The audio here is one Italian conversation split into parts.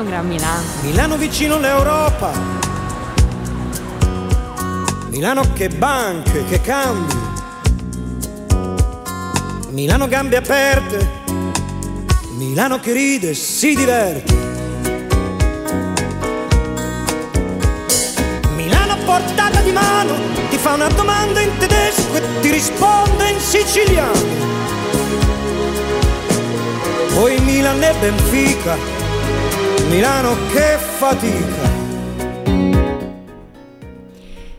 un gran Milano. Milano vicino all'Europa. Milano che banche, che cambi. Milano gambe aperte. Milano che ride, si diverte. Milano portata di mano, ti fa una domanda in tedesco e ti risponde in siciliano. Poi Milan e Benfica, Milano che fatica.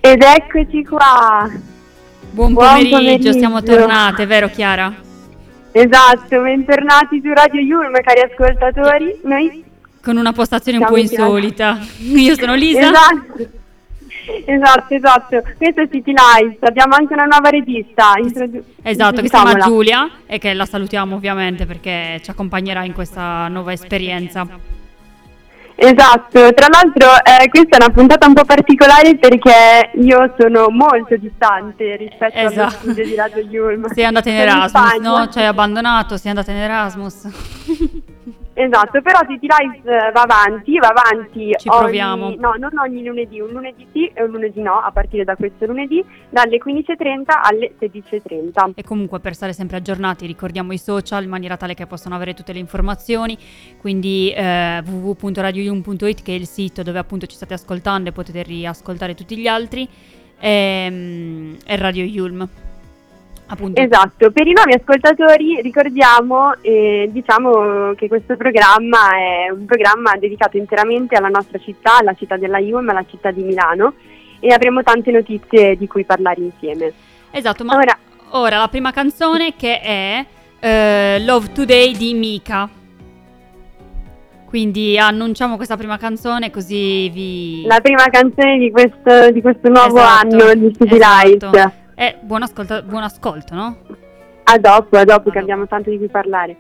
Ed eccoci qua. Buon, Buon pomeriggio, pomeriggio. siamo tornate, vero Chiara? Esatto, bentornati su Radio Yulm, cari ascoltatori. Noi Con una postazione un po' insolita. Io sono Lisa. Esatto. Esatto, esatto. Questo è City Lights. Abbiamo anche una nuova regista. Introdu- Esatto, che si chiama. Giulia e che la salutiamo ovviamente perché ci accompagnerà in questa nuova esperienza. Esatto, tra l'altro eh, questa è una puntata un po' particolare perché io sono molto distante rispetto allo Esatto. studio di Radio Yulm. Sei andata in Erasmus, Spagna. no? Ci hai abbandonato, sei andata in Erasmus. Esatto, però City Lights eh, va avanti, va avanti Ci ogni- proviamo. no, non ogni lunedì, un lunedì sì e un lunedì no, a partire da questo lunedì, dalle 15.30 alle 16.30. E comunque per stare sempre aggiornati ricordiamo i social in maniera tale che possano avere tutte le informazioni, quindi eh, www.radioyum.it che è il sito dove appunto ci state ascoltando e potete riascoltare tutti gli altri, e, e Radio Yulm. Appunto. Esatto, per i nuovi ascoltatori ricordiamo e diciamo che questo programma è un programma dedicato interamente alla nostra città, alla città della Yulm, alla città di Milano e avremo tante notizie di cui parlare insieme. Esatto, ma Ora, ora la prima canzone che è eh, Love Today di Mika. Quindi annunciamo questa prima canzone così vi... la prima canzone di questo, di questo nuovo Esatto, anno di City esatto. Lights. Eh, buon, ascolta- buon ascolto, no? A dopo, a dopo A che abbiamo dopo. tanto di cui parlare.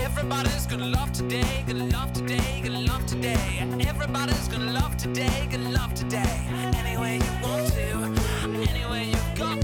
Everybody's gonna love today, gonna love today, gonna love today. Everybody's gonna love today, gonna love today. Any way you want to, any way you got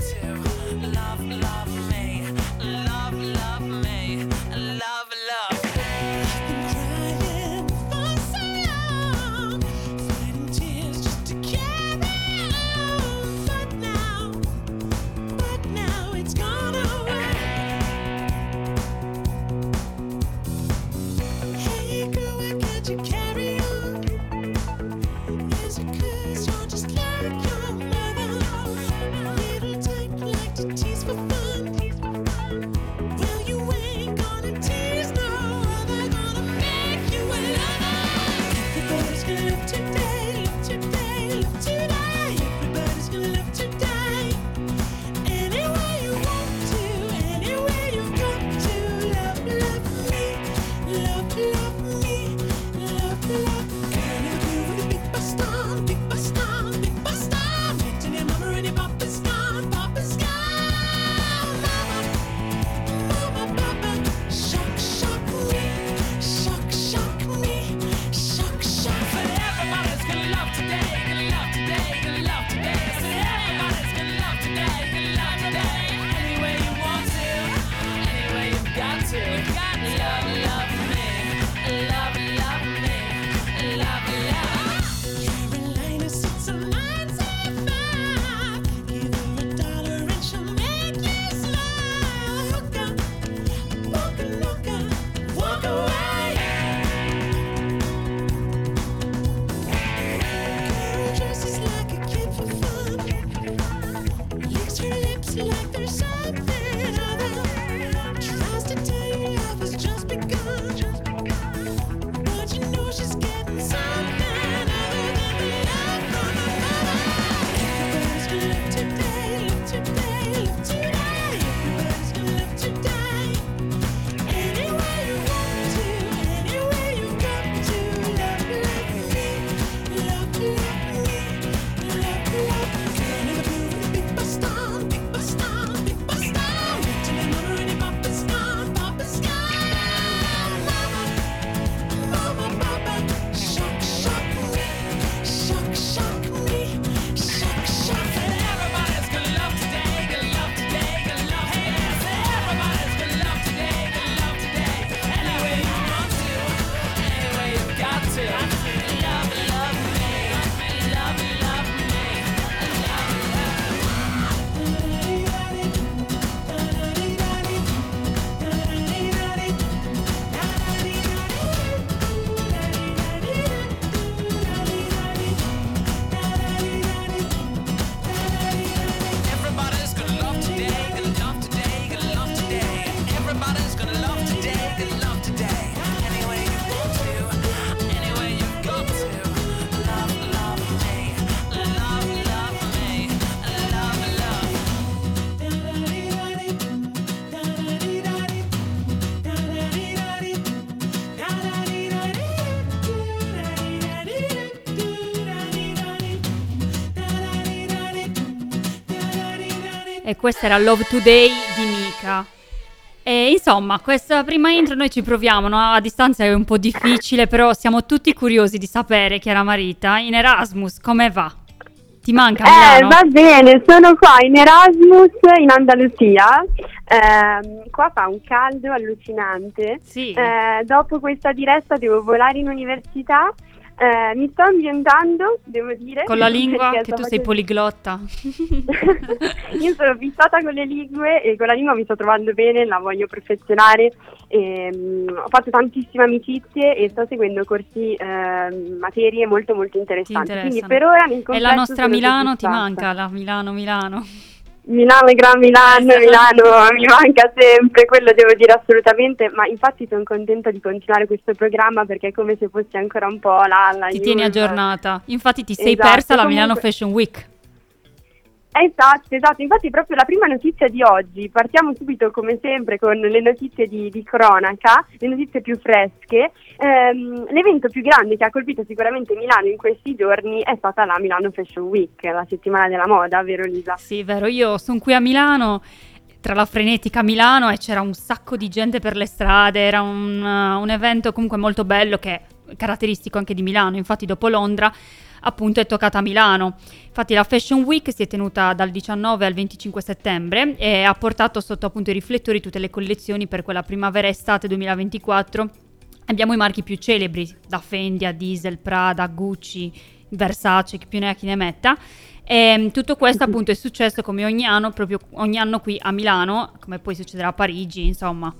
questa era Love Today di Mika. E insomma, questa prima intro noi ci proviamo, no? a distanza è un po' difficile, però siamo tutti curiosi di sapere, Chiara Marita, in Erasmus come va? Ti manca Eh, Milano? va bene, sono qua in Erasmus in Andalusia. Ehm, qua fa un caldo allucinante. Sì. Eh, dopo questa diretta devo volare in università. Eh, mi sto ambientando, devo dire. Con la lingua, che tu sei poliglotta. Io sono fissata con le lingue e con la lingua mi sto trovando bene, la voglio perfezionare. Ehm, ho fatto tantissime amicizie e sto seguendo corsi, ehm, materie molto molto interessanti. Quindi per ora nel e complesso la nostra Milano ti manca, la Milano, Milano. Milano, Gran Milano, Milano mi manca sempre, quello devo dire assolutamente, ma infatti sono contenta di continuare questo programma perché è come se fossi ancora un po' là alla Ti tieni aggiornata. Infatti ti sei Esatto, persa la comunque- Milano Fashion Week. Esatto, esatto, infatti proprio la prima notizia di oggi, partiamo subito come sempre con le notizie di, di cronaca, le notizie più fresche. Ehm, l'evento più grande che ha colpito sicuramente Milano in questi giorni è stata la Milano Fashion Week, la settimana della moda, vero Lisa? Sì, vero, io sono qui a Milano, tra la frenetica Milano e c'era un sacco di gente per le strade, era un, uh, un evento comunque molto bello che è caratteristico anche di Milano, infatti dopo Londra appunto è toccata a Milano. Infatti la Fashion Week si è tenuta dal 19 al 25 settembre e ha portato sotto appunto i riflettori tutte le collezioni per quella primavera-estate 2024. Abbiamo i marchi più celebri, da Fendi a Diesel, Prada, Gucci, Versace, chi più ne ha chi ne metta. E tutto questo appunto è successo come ogni anno, proprio ogni anno qui a Milano, come poi succederà a Parigi, insomma.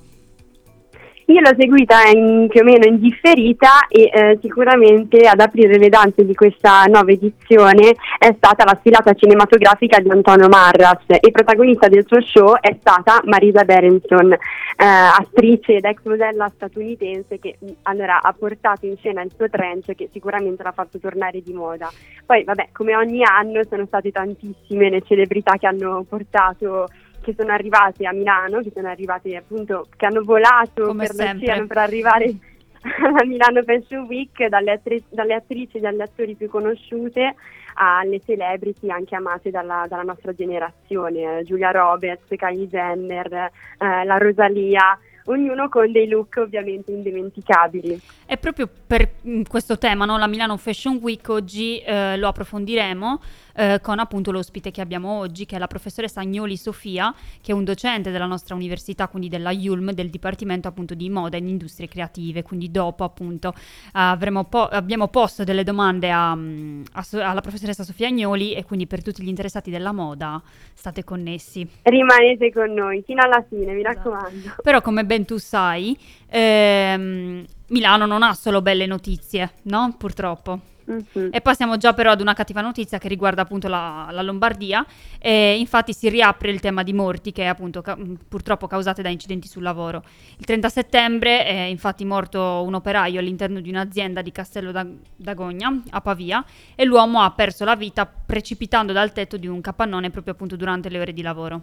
Io l'ho seguita in- più o meno in differita e eh, sicuramente ad aprire le danze di questa nuova edizione è stata la sfilata cinematografica di Antonio Marras e protagonista del suo show è stata Marisa Berenson, eh, attrice ed ex modella statunitense che mh, allora, ha portato in scena il suo trench che sicuramente l'ha fatto tornare di moda. Poi vabbè, come ogni anno sono state tantissime le celebrità che hanno portato che sono arrivate a Milano, che sono arrivate appunto, che hanno volato Come per sempre. l'oceano per arrivare alla Milano Fashion Week, dalle, attri- dalle attrici e dagli attori più conosciute alle celebrity anche amate dalla, dalla nostra generazione, eh, Giulia Roberts, Kylie Jenner, eh, la Rosalia, ognuno con dei look ovviamente indimenticabili. E proprio per mm, questo tema, no, la Milano Fashion Week, oggi eh, lo approfondiremo eh, con appunto l'ospite che abbiamo oggi, che è la professoressa Agnoli Sofia, che è un docente della nostra università, quindi della IULM, del Dipartimento appunto di Moda e Industrie Creative. Quindi dopo appunto avremo po- abbiamo posto delle domande a, mm, a alla professoressa Sofia Agnoli e quindi per tutti gli interessati della moda state connessi. Rimanete con noi fino alla fine, mi Esatto. raccomando. Però come ben tu sai, ehm, Milano non ha solo belle notizie, no? Purtroppo. Mhm. E passiamo già però ad una cattiva notizia che riguarda appunto la, la Lombardia. E infatti si riapre il tema di morti che è appunto ca- purtroppo causate da incidenti sul lavoro. Il 30 settembre è infatti morto un operaio all'interno di un'azienda di Castello d'A- d'Agogna a Pavia e l'uomo ha perso la vita precipitando dal tetto di un capannone proprio appunto durante le ore di lavoro.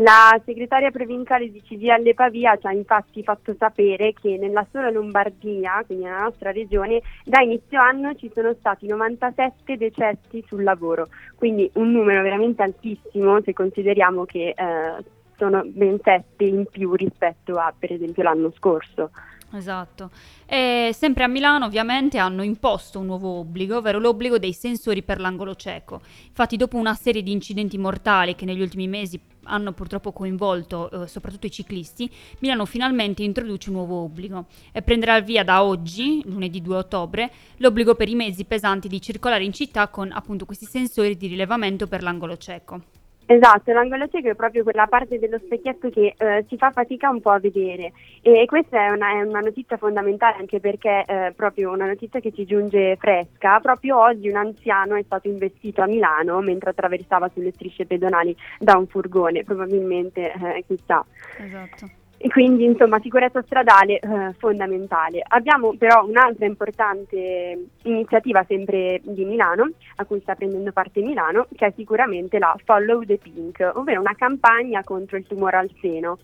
La segretaria provinciale di CGL Pavia ci ha infatti fatto sapere che nella sola Lombardia, quindi nella nostra regione, da inizio anno ci sono stati 97 decessi sul lavoro, quindi un numero veramente altissimo se consideriamo che eh, sono ben 7 in più rispetto a per esempio l'anno scorso. Esatto. E sempre a Milano ovviamente hanno imposto un nuovo obbligo, ovvero l'obbligo dei sensori per l'angolo cieco. Infatti dopo una serie di incidenti mortali che negli ultimi mesi hanno purtroppo coinvolto eh, soprattutto i ciclisti, Milano finalmente introduce un nuovo obbligo e prenderà via da oggi, lunedì 2 ottobre, l'obbligo per i mezzi pesanti di circolare in città con appunto questi sensori di rilevamento per l'angolo cieco. Esatto, l'angolo cieco è proprio quella parte dello specchietto che eh, si fa fatica un po' a vedere e questa è una, è una notizia fondamentale anche perché è proprio una notizia che ci giunge fresca. Proprio oggi un anziano è stato investito a Milano mentre attraversava sulle strisce pedonali da un furgone, probabilmente eh, chissà. Esatto. E quindi insomma sicurezza stradale eh, fondamentale. Abbiamo però un'altra importante iniziativa sempre di Milano, a cui sta prendendo parte Milano, che è sicuramente la Follow the Pink, ovvero una campagna contro il tumore al seno.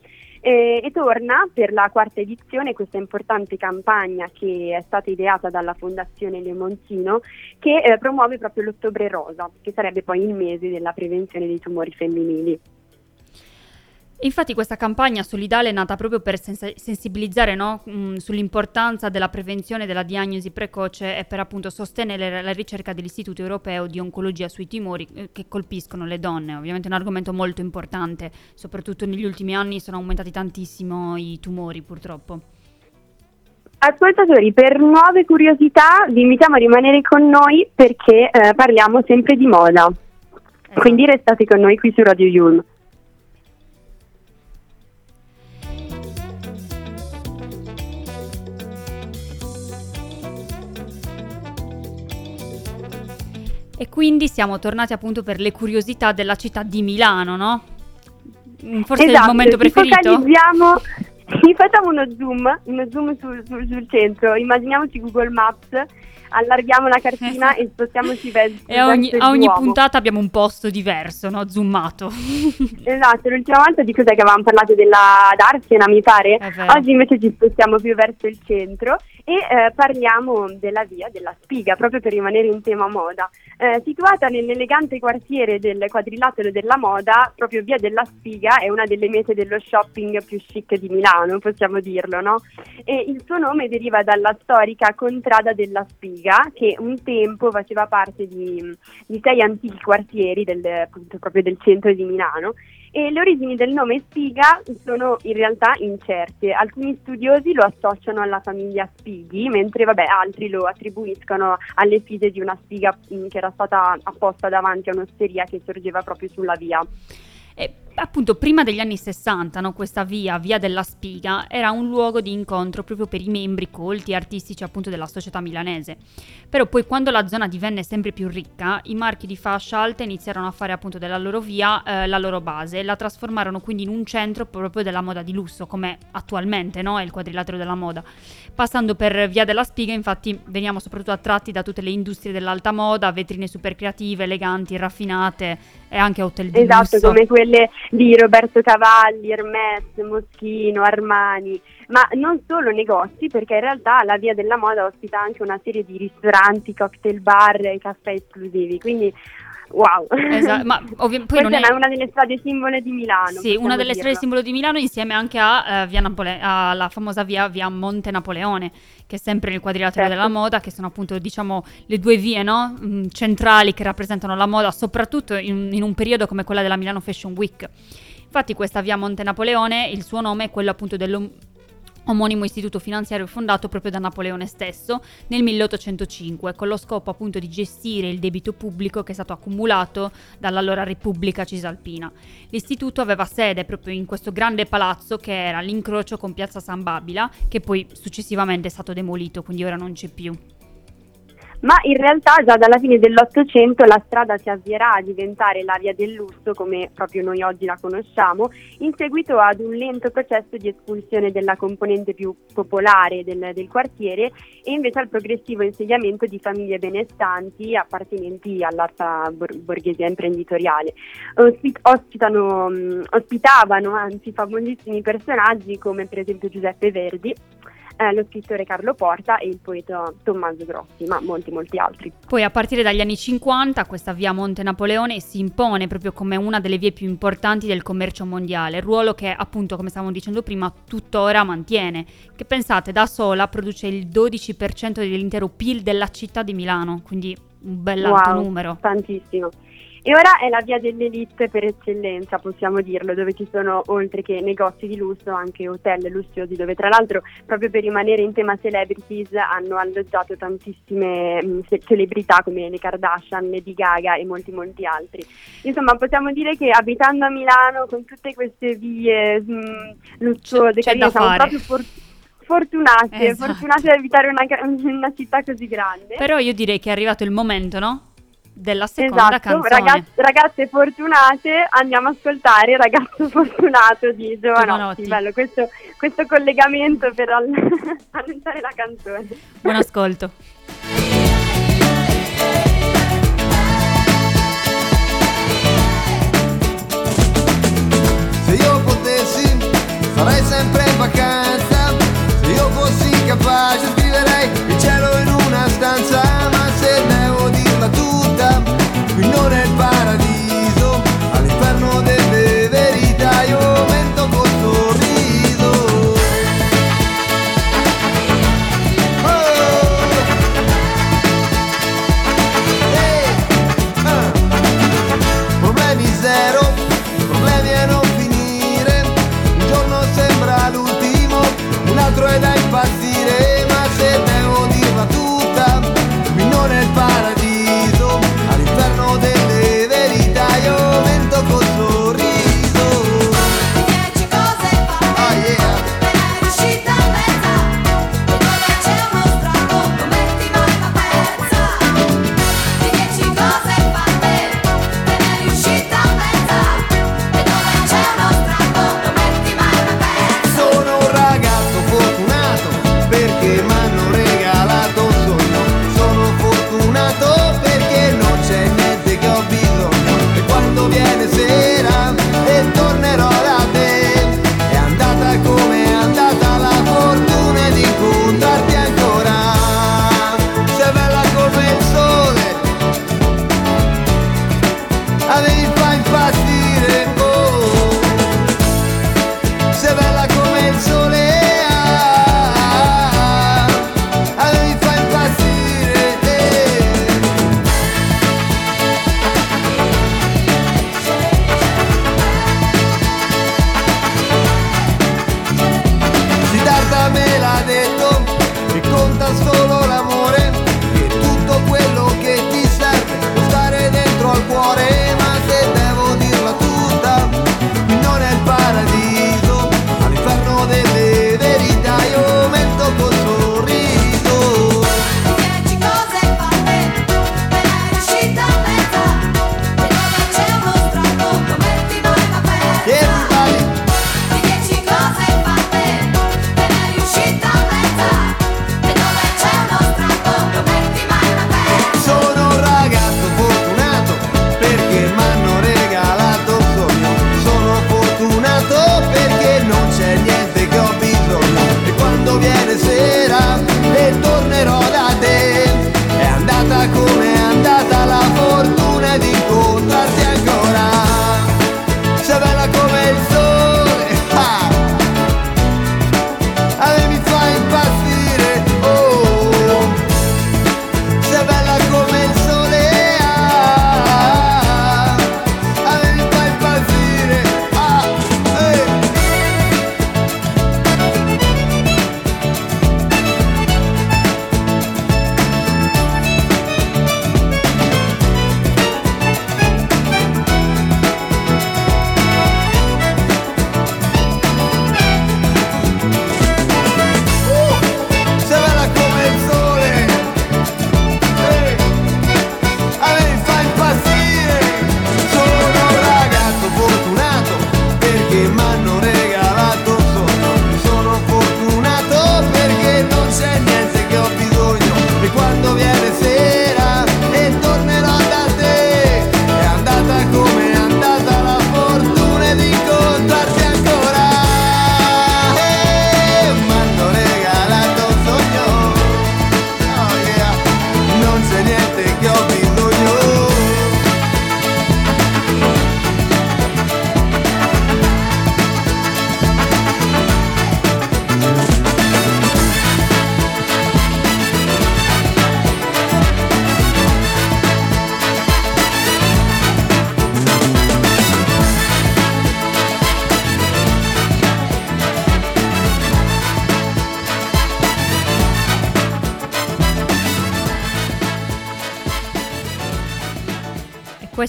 e, e torna per la quarta edizione questa importante campagna che è stata ideata dalla Fondazione Lemontino che eh, promuove proprio l'Ottobre Rosa, che sarebbe poi il mese della prevenzione dei tumori femminili. Infatti questa campagna solidale è nata proprio per sens- sensibilizzare no, mh, sull'importanza della prevenzione della diagnosi precoce e per appunto sostenere la ricerca dell'Istituto Europeo di Oncologia sui tumori eh, che colpiscono le donne. Ovviamente è un argomento molto importante, soprattutto negli ultimi anni sono aumentati tantissimo i tumori purtroppo. Ascoltatori, per nuove curiosità vi invitiamo a rimanere con noi perché eh, parliamo sempre di moda. Esatto. Quindi restate con noi qui su Radio Yulm. E quindi siamo tornati appunto per le curiosità della città di Milano, no? Mm, Forse è il Esatto, momento preferito? sì, facciamo uno zoom, uno zoom sul, sul- sul centro. Immaginiamoci Google Maps, allarghiamo la cartina e spostiamoci verso E a ogni, a ogni puntata abbiamo un posto diverso, no? Zoomato. Esatto, l'ultima volta di cos'è che avevamo parlato della Darsena, mi pare? Oggi invece ci spostiamo più verso il centro e eh, parliamo della via della Spiga, proprio per rimanere in tema moda. Eh, situata nell'elegante quartiere del quadrilatero della moda, proprio via della Spiga è una delle mete dello shopping più chic di Milano, possiamo dirlo, no? E il suo nome deriva dalla storica contrada della Spiga, che un tempo faceva parte di, di sei antichi quartieri del, appunto, proprio del centro di Milano e le origini del nome Spiga sono in realtà incerte. Alcuni studiosi lo associano alla famiglia Spighi, mentre vabbè, altri lo attribuiscono alle fide di una spiga mh, che era stata apposta davanti a un'osteria che sorgeva proprio sulla via. E appunto prima degli anni 60, no, questa via, via della Spiga, era un luogo di incontro proprio per i membri colti e artistici appunto della società milanese. Però poi quando la zona divenne sempre più ricca, i marchi di fascia alta iniziarono a fare appunto della loro via eh, la loro base e la trasformarono quindi in un centro proprio della moda di lusso, come attualmente no, è il quadrilatero della moda. Passando per via della Spiga, infatti, veniamo soprattutto attratti da tutte le industrie dell'alta moda, vetrine super creative, eleganti, raffinate e anche hotel di Esatto, lusso. come quelle di Roberto Cavalli, Hermès, Moschino, Armani, ma non solo negozi, perché in realtà la via della moda ospita anche una serie di ristoranti, cocktail bar e caffè esclusivi, quindi wow. Esatto, ma ovvi- poi non Questa è... è una delle strade simbole di Milano. Sì, una delle strade dirlo. simbolo di Milano insieme anche a, eh, via Napole- alla famosa via, via Monte Napoleone, che è sempre nel quadrilatero Certo. della moda, che sono appunto diciamo le due vie no? Mm, centrali che rappresentano la moda, soprattutto in, in un periodo come quella della Milano Fashion Week. Infatti questa via Monte Napoleone, il suo nome è quello appunto dello omonimo istituto finanziario fondato proprio da Napoleone stesso nel 1805 con lo scopo appunto di gestire il debito pubblico che è stato accumulato dall'allora Repubblica Cisalpina. L'istituto aveva sede proprio in questo grande palazzo che era all'incrocio con Piazza San Babila che poi successivamente è stato demolito quindi ora non c'è più. Ma in realtà già dalla fine dell'Ottocento la strada si avvierà a diventare la via del lusso come proprio noi oggi la conosciamo, in seguito ad un lento processo di espulsione della componente più popolare del, del quartiere e invece al progressivo insediamento di famiglie benestanti appartenenti all'alta bor- borghesia imprenditoriale. Ospi- ospitano, ospitavano anzi famosissimi personaggi come per esempio Giuseppe Verdi, eh, lo scrittore Carlo Porta e il poeta Tommaso Grossi, ma molti molti altri. Poi a partire dagli anni 50 questa via Monte Napoleone si impone proprio come una delle vie più importanti del commercio mondiale, ruolo che appunto come stavamo dicendo prima tuttora mantiene, che pensate da sola produce il 12% dell'intero PIL della città di Milano, quindi un bell'alto Wow, numero. Tantissimo. E ora è la via dell'elite per eccellenza, possiamo dirlo, dove ci sono oltre che negozi di lusso anche hotel lussuosi, dove tra l'altro proprio per rimanere in tema celebrities hanno alloggiato tantissime mh, ce- celebrità come le Kardashian, Lady Gaga e molti molti altri. Insomma, possiamo dire che abitando a Milano con tutte queste vie mh, lussuose, C'è- siamo proprio for- fortunate, Esatto. fortunate ad abitare una, una città così grande. Però io direi che è arrivato il momento, no? Della seconda esatto, canzone. ragaz- ragazze fortunate, andiamo a ascoltare Ragazzo Fortunato di Giovanotti. Bello, questo, questo collegamento per al- annunciare la canzone. Buon ascolto.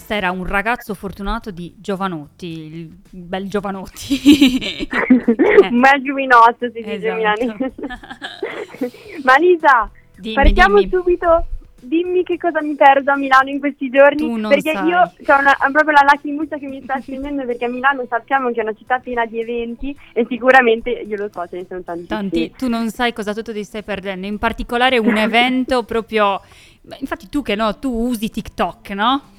Questo era un ragazzo fortunato di Giovanotti, il bel Giovanotti. Eh, Un bel giuvinotto si dice Esatto. Ma Lisa, Dimmi, partiamo dimmi. subito. Dimmi che cosa mi perdo a Milano in questi giorni. Tu non perché sai. io ho proprio la lacrimuccia che mi sta scendendo perché a Milano sappiamo che è una città piena di eventi e sicuramente io lo so, ce ne sono tantissimi. Tanti, tu non sai cosa tutto ti stai perdendo, in particolare un evento proprio... Infatti tu che no, tu usi TikTok, no?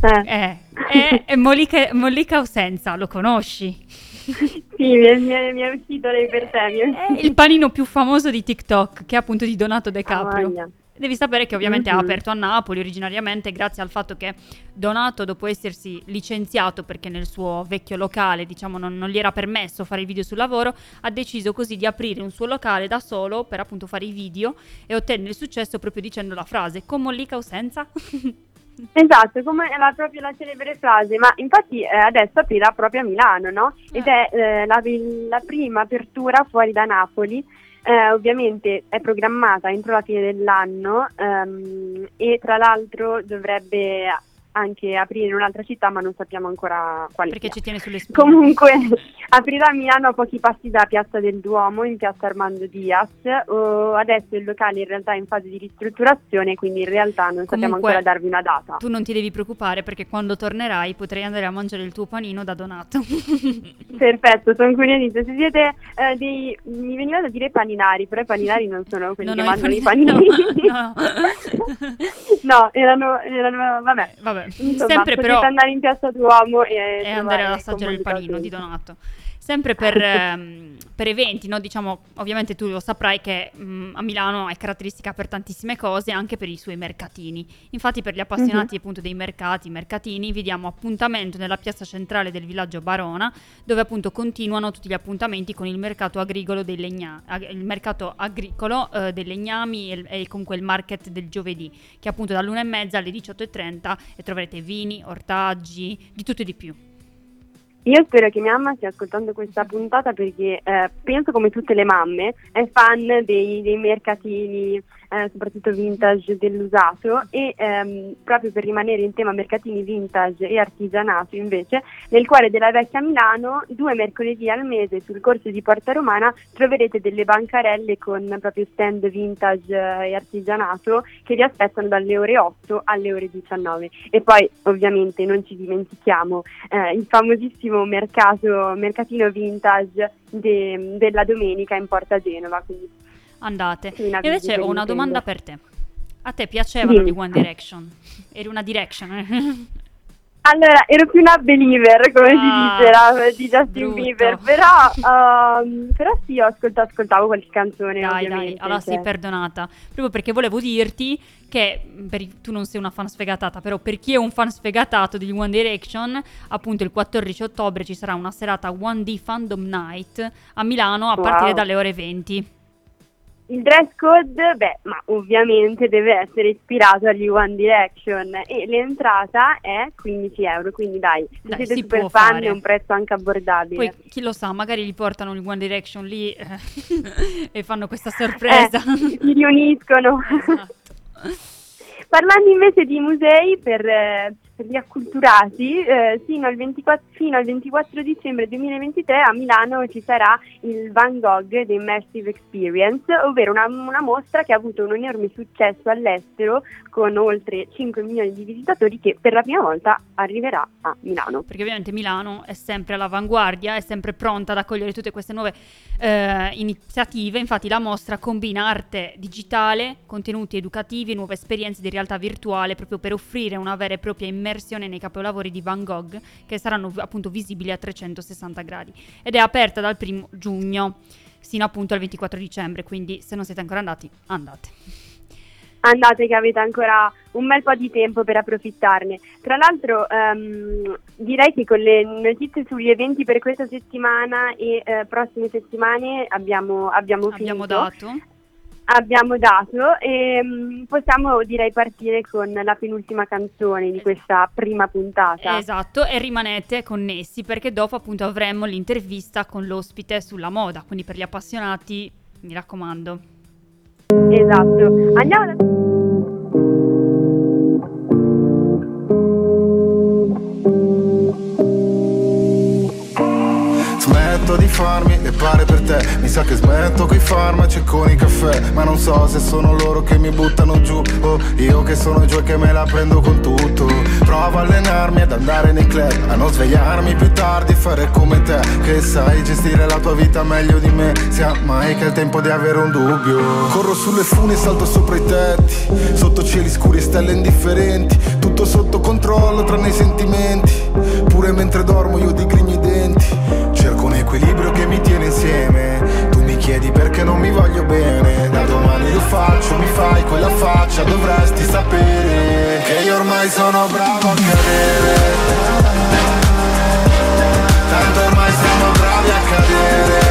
Eh, Eh, è Mollica, Mollica Osenza, lo conosci? sì, mi è, mi è- mi è uscito lei per te. è il panino più famoso di TikTok, che è appunto di Donato De Ah, Caprio. voglia. Devi sapere che ovviamente ha Mhm. aperto a Napoli originariamente grazie al fatto che Donato, dopo essersi licenziato perché nel suo vecchio locale, diciamo, non, non gli era permesso fare i video sul lavoro, ha deciso così di aprire un suo locale da solo per appunto fare i video e ottenne il successo proprio dicendo la frase con mollica o senza? Esatto, come la, proprio la celebre frase, ma infatti eh, adesso aprirà proprio a Milano, no? Ed è eh, la, la prima apertura fuori da Napoli, eh, ovviamente è programmata entro la fine dell'anno ehm, e tra l'altro dovrebbe anche aprire in un'altra città, ma non sappiamo ancora quale perché sia. ci tiene sulle spine. Comunque aprirà a Milano a pochi passi da Piazza del Duomo in Piazza Armando Diaz. Oh, adesso il locale in realtà è in fase di ristrutturazione, quindi in realtà non sappiamo Comunque, ancora darvi una data. Tu non ti devi preoccupare perché quando tornerai potrai andare a mangiare il tuo panino da Donato. Perfetto, sono curiosa. Se siete eh, dei. mi veniva da dire paninari, però i paninari non sono quelli Non che mangiano i panini- panini. no, no. No, erano, erano. Vabbè. Vabbè, Insomma, sempre però andare in piazza Duomo e, e andare ad assaggiare il panino di. Donato. Sempre per, ehm, per eventi, no? diciamo, ovviamente tu lo saprai che mm, a Milano è caratteristica per tantissime cose, anche per i suoi mercatini. Infatti per gli appassionati appunto dei mercati, mercatini, vi diamo appuntamento nella piazza centrale del villaggio Barona, dove appunto continuano tutti gli appuntamenti con il mercato agricolo dei, legna- ag- il mercato agricolo, eh, dei legnami e, e comunque il market del giovedì, che appunto dall'una e mezza alle 18.30 e troverete vini, ortaggi, di tutto e di più. Io spero che mia mamma stia ascoltando questa puntata perché eh, penso come tutte le mamme è fan dei, dei mercatini, eh, soprattutto vintage dell'usato e ehm, proprio per rimanere in tema mercatini vintage e artigianato invece, nel cuore della vecchia Milano, due mercoledì al mese sul corso di Porta Romana troverete delle bancarelle con proprio stand vintage eh, e artigianato che vi aspettano dalle ore 8 alle ore 19 e poi ovviamente non ci dimentichiamo eh, il famosissimo mercato, mercatino vintage de- della domenica in Porta Genova. Quindi Andate. Invece ho una domanda per te. A te piacevano Sì. gli One Direction? Eri una Direction? eh? Allora, ero più una believer, come Ah, si dice, di Justin brutto. Bieber, però, ehm, però sì, ho ascoltato, ascoltavo qualche canzone, Dai, ovviamente. dai, allora sei cioè. perdonata. Proprio perché volevo dirti che mh, per tu non sei una fan sfegatata, però per chi è un fan sfegatato degli One Direction, appunto il 14 ottobre ci sarà una serata 1D Fandom Night a Milano a Wow. partire dalle ore 20. Il dress code, beh, ma ovviamente deve essere ispirato agli One Direction e l'entrata è 15 euro, quindi dai, se Dai, siete si super può fan fare. è un prezzo anche abbordabile. Poi chi lo sa, magari gli portano il One Direction lì eh, e fanno questa sorpresa. Eh, si riuniscono. Esatto. Parlando invece di musei per, eh, per gli acculturati, eh, fino, al 24, fino al 24 dicembre 2023 a Milano ci sarà il Van Gogh The Immersive Experience, ovvero una, una mostra che ha avuto un enorme successo all'estero con oltre 5 milioni di visitatori che per la prima volta arriverà a Milano. Perché ovviamente Milano è sempre all'avanguardia, è sempre pronta ad accogliere tutte queste nuove eh, iniziative. Infatti la mostra combina arte digitale, contenuti educativi, nuove esperienze di realtà virtuale, proprio per offrire una vera e propria immersione nei capolavori di Van Gogh, che saranno appunto visibili a 360 gradi. Ed è aperta dal 1 giugno sino appunto al 24 dicembre, quindi se non siete ancora andati, andate. Andate che avete ancora un bel po' di tempo per approfittarne. Tra l'altro ehm, direi che con le notizie sugli eventi per questa settimana e eh, prossime settimane abbiamo, abbiamo, Abbiamo finito. dato. Abbiamo dato e mm, possiamo direi partire con la penultima canzone di questa prima puntata. Esatto, e rimanete connessi perché dopo appunto avremo l'intervista con l'ospite sulla moda, quindi per gli appassionati mi raccomando. Esatto. Andiamo. Smetto di farmi le pare per te. Mi sa che smetto coi farmaci e con i caffè Ma non so se sono loro che mi buttano giù O io che sono giù e che me la prendo con tutto. Provo a allenarmi ad andare nei club A non svegliarmi più tardi e fare come te Che sai gestire la tua vita meglio di me. Sia mai che è il tempo di avere un dubbio. Corro sulle fune e salto sopra i tetti Sotto cieli scuri e stelle indifferenti. Tutto sotto controllo tranne i sentimenti. Pure mentre dormo io digrigno i denti Cerco un equilibrio che mi tiene insieme. Tu mi chiedi perché non mi voglio bene. Da domani lo faccio, mi fai quella faccia Dovresti sapere Che io ormai sono bravo a cadere. Tanto ormai siamo bravi a cadere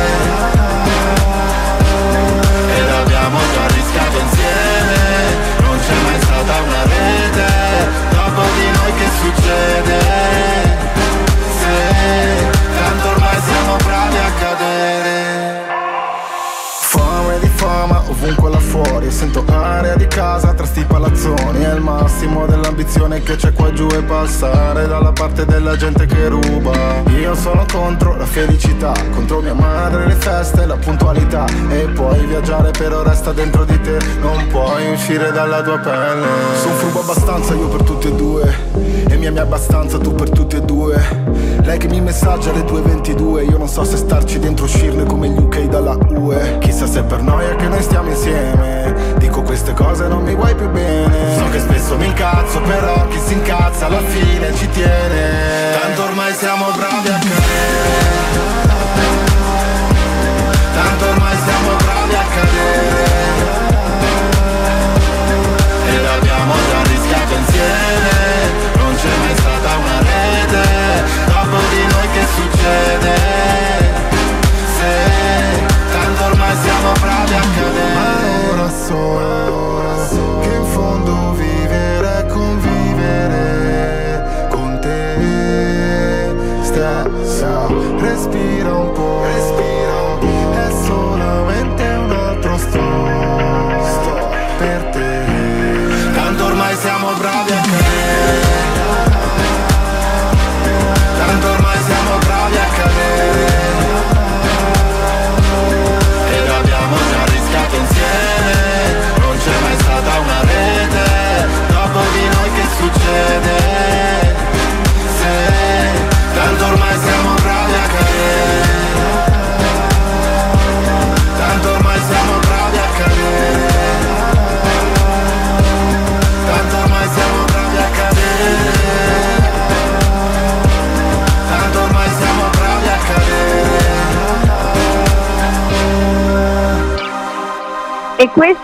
passare dalla parte della gente che ruba. Io sono contro la felicità Contro mia madre, le feste, la puntualità. E puoi viaggiare però resta dentro di te. Non puoi uscire dalla tua pelle. Sono furbo abbastanza io per tutti e due E mi ami abbastanza tu per tutti e due. Lei che mi messaggia alle 2.22 Io non so se starci dentro uscirne come gli UK dalla UE Chissà se è per noia che noi stiamo insieme. Dico queste cose non mi vuoi più bene. So che spesso mi incazzo però chi si incazza alla fine ci tiene. Tanto ormai siamo bravi a cadere succede? Se tanto ormai siamo bravi a cadere Ma ora so che in fondo vivere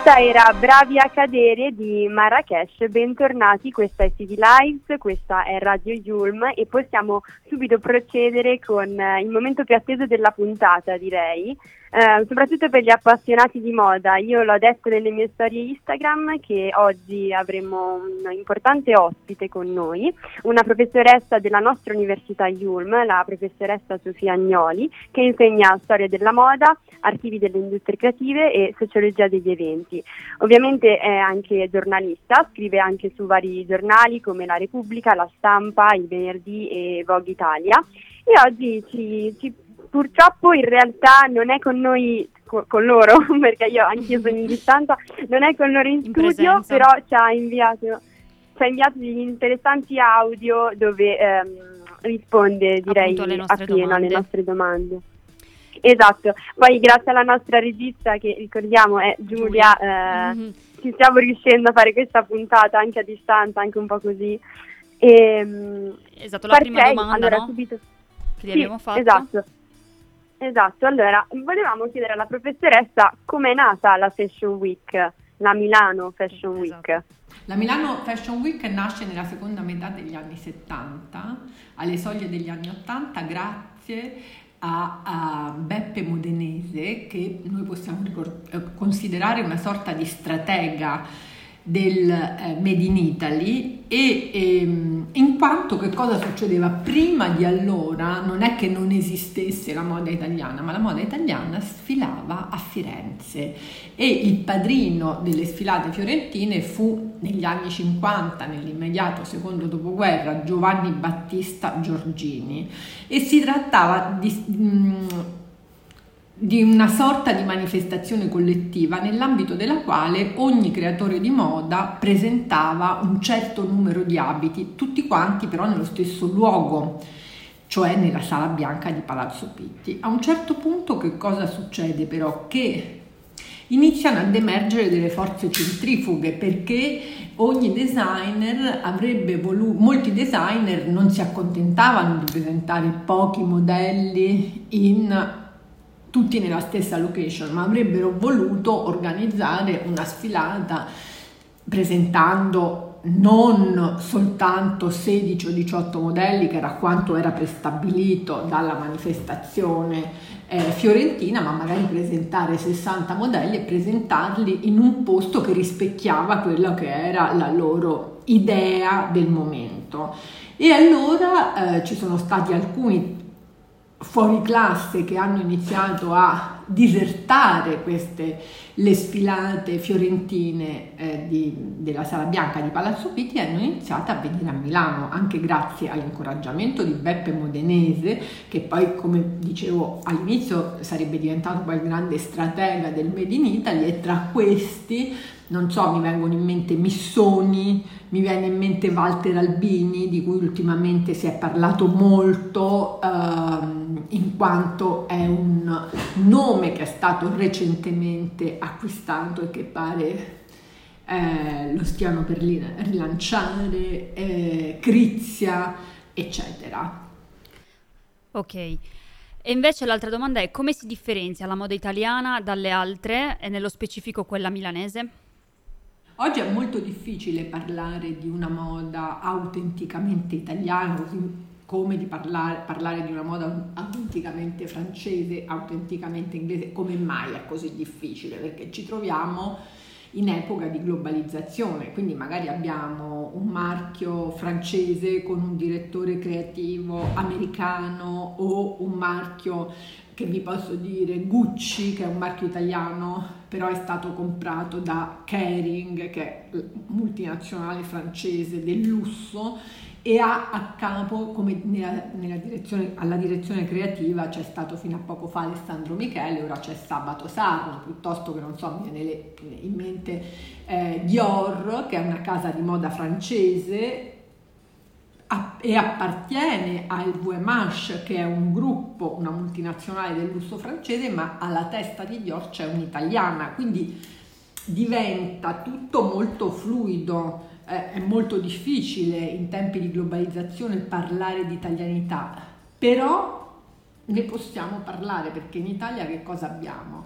questa era Bravi a cadere di Marrakesh, bentornati, questa è CD Lives, questa è Radio Yulm e possiamo subito procedere con eh, il momento più atteso della puntata direi, eh, soprattutto per gli appassionati di moda. Io l'ho detto nelle mie storie Instagram che oggi avremo un importante ospite con noi, una professoressa della nostra università Yulm, la professoressa Sofia Agnoli, che insegna storia della moda, archivi delle industrie creative e sociologia degli eventi. Ovviamente è anche giornalista, scrive anche su vari giornali come La Repubblica, La Stampa, Il Venerdì e Vogue Italia e oggi ci, ci- purtroppo in realtà non è con noi co- con loro perché io anch'io sono in distanza non è con loro in, In studio presenza. però ci ha inviato ci ha inviato degli interessanti audio dove ehm, risponde direi Appunto alle nostre alle domande. nostre domande esatto poi grazie alla nostra regista che ricordiamo è Giulia, eh, Mhm. ci stiamo riuscendo a fare questa puntata anche a distanza anche un po' così Ehm, Esatto, la prima partei, domanda allora no? subito che gli sì, abbiamo fatto. Esatto. Esatto, allora volevamo chiedere alla professoressa com'è nata la Fashion Week, la Milano Fashion Week. Esatto. La Milano Fashion Week nasce nella seconda metà degli anni 70, alle soglie degli anni 80, grazie a, a Beppe Modenese, che noi possiamo eh, considerare una sorta di stratega del eh, Made in Italy e ehm, in quanto che cosa succedeva prima di allora non è che non esistesse la moda italiana ma la moda italiana sfilava a Firenze. E il padrino delle sfilate fiorentine fu negli anni 50 nell'immediato secondo dopoguerra Giovanni Battista Giorgini. E si trattava di mm, di una sorta di manifestazione collettiva nell'ambito della quale ogni creatore di moda presentava un certo numero di abiti, tutti quanti però nello stesso luogo, cioè nella sala bianca di Palazzo Pitti. A un certo punto che cosa succede però? Che iniziano ad emergere delle forze centrifughe perché ogni designer avrebbe voluto, molti designer non si accontentavano di presentare pochi modelli in tutti nella stessa location, ma avrebbero voluto organizzare una sfilata presentando non soltanto 16 o 18 modelli, che era quanto era prestabilito dalla manifestazione eh, fiorentina, ma magari presentare 60 modelli e presentarli in un posto che rispecchiava quella che era la loro idea del momento. E allora eh, ci sono stati alcuni fuori classe che hanno iniziato a disertare queste le sfilate fiorentine eh, di- della Sala Bianca di Palazzo Pitti hanno iniziato a venire a Milano anche grazie all'incoraggiamento di Beppe Modenese che poi come dicevo all'inizio sarebbe diventato poi il grande stratega del Made in Italy e tra questi non so, mi vengono in mente Missoni, mi viene in mente Walter Albini, di cui ultimamente si è parlato molto, ehm, in quanto è un nome che è stato recentemente acquistato e che pare eh, lo stiano per rilanciare, eh, Crizia, eccetera. Ok. E invece l'altra domanda è come si differenzia la moda italiana dalle altre e nello specifico quella milanese? Oggi è molto difficile parlare di una moda autenticamente italiana, così come di parlare, parlare di una moda autenticamente francese, autenticamente inglese. Come mai è così difficile? Perché ci troviamo in epoca di globalizzazione, quindi magari abbiamo un marchio francese con un direttore creativo americano o un marchio che vi posso dire Gucci, che è un marchio italiano, però è stato comprato da Kering, che è multinazionale francese del lusso, e ha a capo, come nella, nella direzione, alla direzione creativa c'è stato fino a poco fa Alessandro Michele, ora c'è Sabato Sarno, piuttosto che non so, mi viene in mente eh, Dior, che è una casa di moda francese, e appartiene al VMH che è un gruppo, una multinazionale del lusso francese, ma alla testa di Dior c'è un'italiana, quindi diventa tutto molto fluido, eh, è molto difficile in tempi di globalizzazione parlare di italianità, però ne possiamo parlare perché in Italia che cosa abbiamo?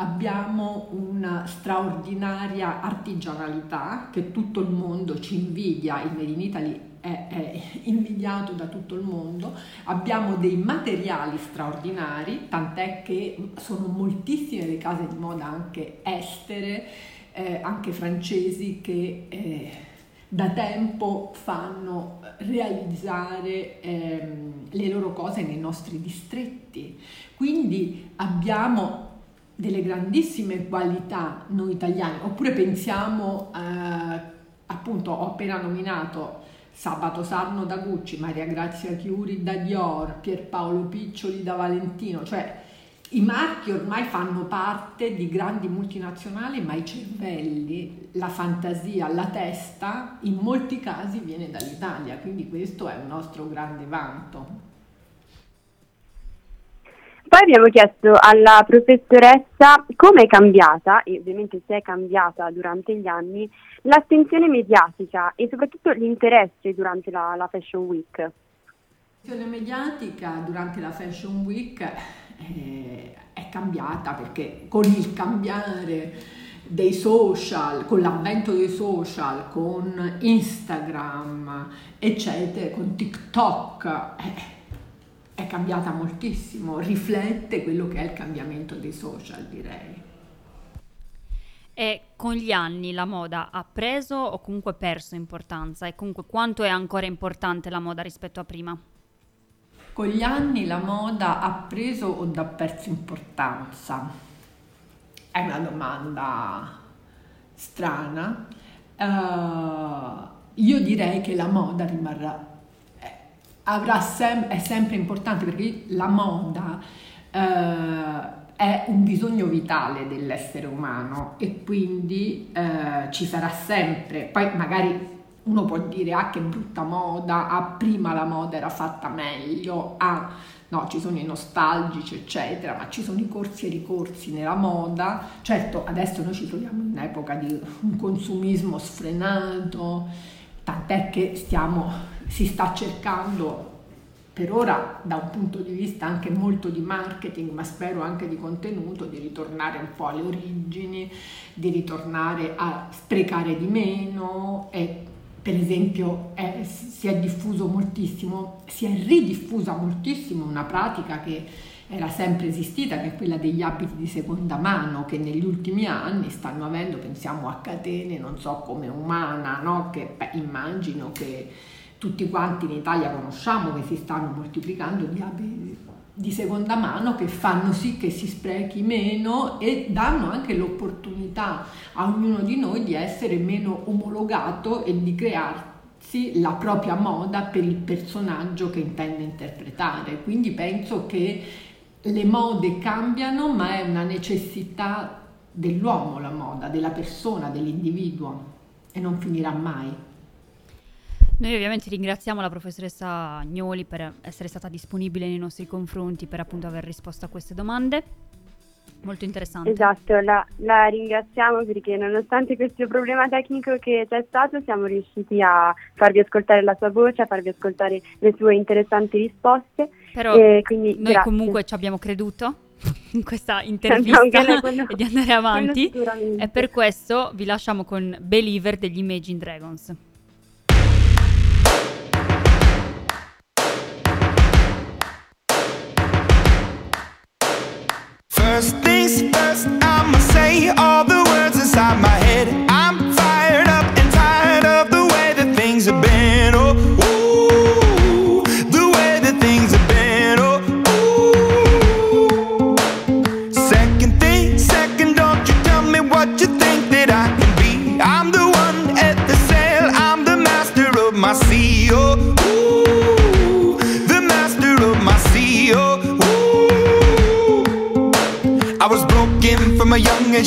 abbiamo una straordinaria artigianalità che tutto il mondo ci invidia, il Made in Italy è, è invidiato da tutto il mondo, abbiamo dei materiali straordinari, tant'è che sono moltissime le case di moda anche estere, eh, anche francesi che... Eh, da tempo fanno realizzare ehm, le loro cose nei nostri distretti. Quindi abbiamo delle grandissime qualità noi italiani, oppure pensiamo, eh, appunto, ho appena nominato Sabato Sarno da Gucci, Maria Grazia Chiuri da Dior, Pierpaolo Piccioli da Valentino, cioè i marchi ormai fanno parte di grandi multinazionali, ma i cervelli, la fantasia, la testa, in molti casi viene dall'Italia, quindi questo è un nostro grande vanto. Poi abbiamo chiesto alla professoressa come è cambiata, e ovviamente se è cambiata durante gli anni, l'attenzione mediatica e soprattutto l'interesse durante la, la Fashion Week. L'attenzione mediatica durante la Fashion Week eh, è cambiata perché con il cambiare dei social, con l'avvento dei social, con Instagram, eccetera, con TikTok, eh, è cambiata moltissimo, riflette quello che è il cambiamento dei social, direi. E con gli anni la moda ha preso o comunque perso importanza? E comunque quanto è ancora importante la moda rispetto a prima? Con gli anni la moda ha preso o ha perso importanza? È una domanda strana. Eh, io direi che la moda rimarrà, avrà sem- è sempre importante perché la moda eh, è un bisogno vitale dell'essere umano e quindi eh, ci sarà sempre. Poi magari uno può dire ah che brutta moda, ah prima la moda era fatta meglio, ah no ci sono i nostalgici eccetera, ma ci sono i corsi e ricorsi nella moda, certo adesso noi ci troviamo in un'epoca di un consumismo sfrenato, tant'è che stiamo, si sta cercando per ora da un punto di vista anche molto di marketing, ma spero anche di contenuto, di ritornare un po' alle origini, di ritornare a sprecare di meno e per esempio è- si è diffuso moltissimo, si è ridiffusa moltissimo una pratica che era sempre esistita, che è quella degli abiti di seconda mano, che negli ultimi anni stanno avendo, pensiamo a catene, non so come umana, no? che beh, immagino che tutti quanti in Italia conosciamo, che si stanno moltiplicando di abiti di seconda mano che fanno sì che si sprechi meno e danno anche l'opportunità a ognuno di noi di essere meno omologato e di crearsi la propria moda per il personaggio che intende interpretare. Quindi penso che le mode cambiano, ma è una necessità dell'uomo la moda, della persona, dell'individuo e non finirà mai. Noi ovviamente ringraziamo la professoressa Agnoli per essere stata disponibile nei nostri confronti, per appunto aver risposto a queste domande. Molto interessante. Esatto, la, la ringraziamo perché nonostante questo problema tecnico che c'è stato siamo riusciti a farvi ascoltare la sua voce, a farvi ascoltare le sue interessanti risposte. Però e quindi noi grazie. comunque ci abbiamo creduto in questa intervista lei, quello- e di andare avanti. E per questo vi lasciamo con Believer degli Imagine Dragons.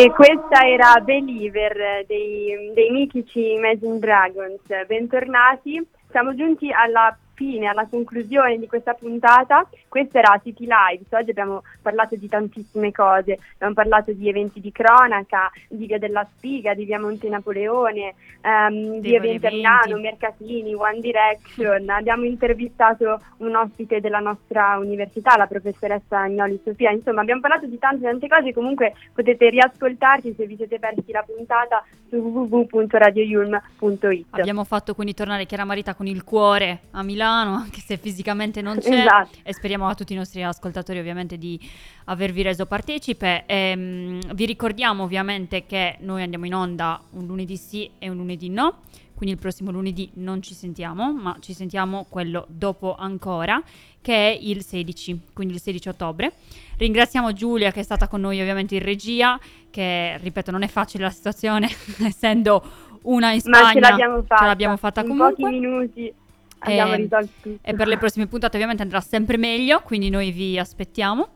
E questa era Believer dei, dei mitici Imagine Dragons. Bentornati, siamo giunti alla fine, alla conclusione di questa puntata. Questa era City Lives, oggi abbiamo parlato di tantissime cose, abbiamo parlato di eventi di cronaca, di Via della Spiga, di Via Monte Napoleone, ehm, di eventi a Milano. Mercatini, One Direction, abbiamo intervistato un ospite della nostra università, la professoressa Agnoli Sofia, insomma abbiamo parlato di tante tante cose, comunque potete riascoltarci se vi siete persi la puntata su www.radioyulm.it. Abbiamo fatto quindi tornare Chiara Marita con il cuore a Milano, anche se fisicamente non c'è. Esatto. E speriamo a tutti i nostri ascoltatori ovviamente di avervi reso partecipe. Ehm, vi ricordiamo ovviamente che noi andiamo in onda un lunedì sì e un lunedì no. Quindi il prossimo lunedì non ci sentiamo, ma ci sentiamo quello dopo ancora, che è il 16, quindi il 16 ottobre. Ringraziamo Giulia che è stata con noi ovviamente in regia, che ripeto non è facile la situazione, essendo una in Spagna. Ma ce l'abbiamo fatta, ce l'abbiamo fatta in comunque. pochi minuti abbiamo Eh, risolto tutto. E per le prossime puntate ovviamente andrà sempre meglio, quindi noi vi aspettiamo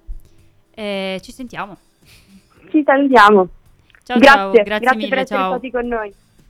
e ci sentiamo. Ci salutiamo. Ciao grazie, ciao, grazie, grazie mille, per essere ciao. stati con noi.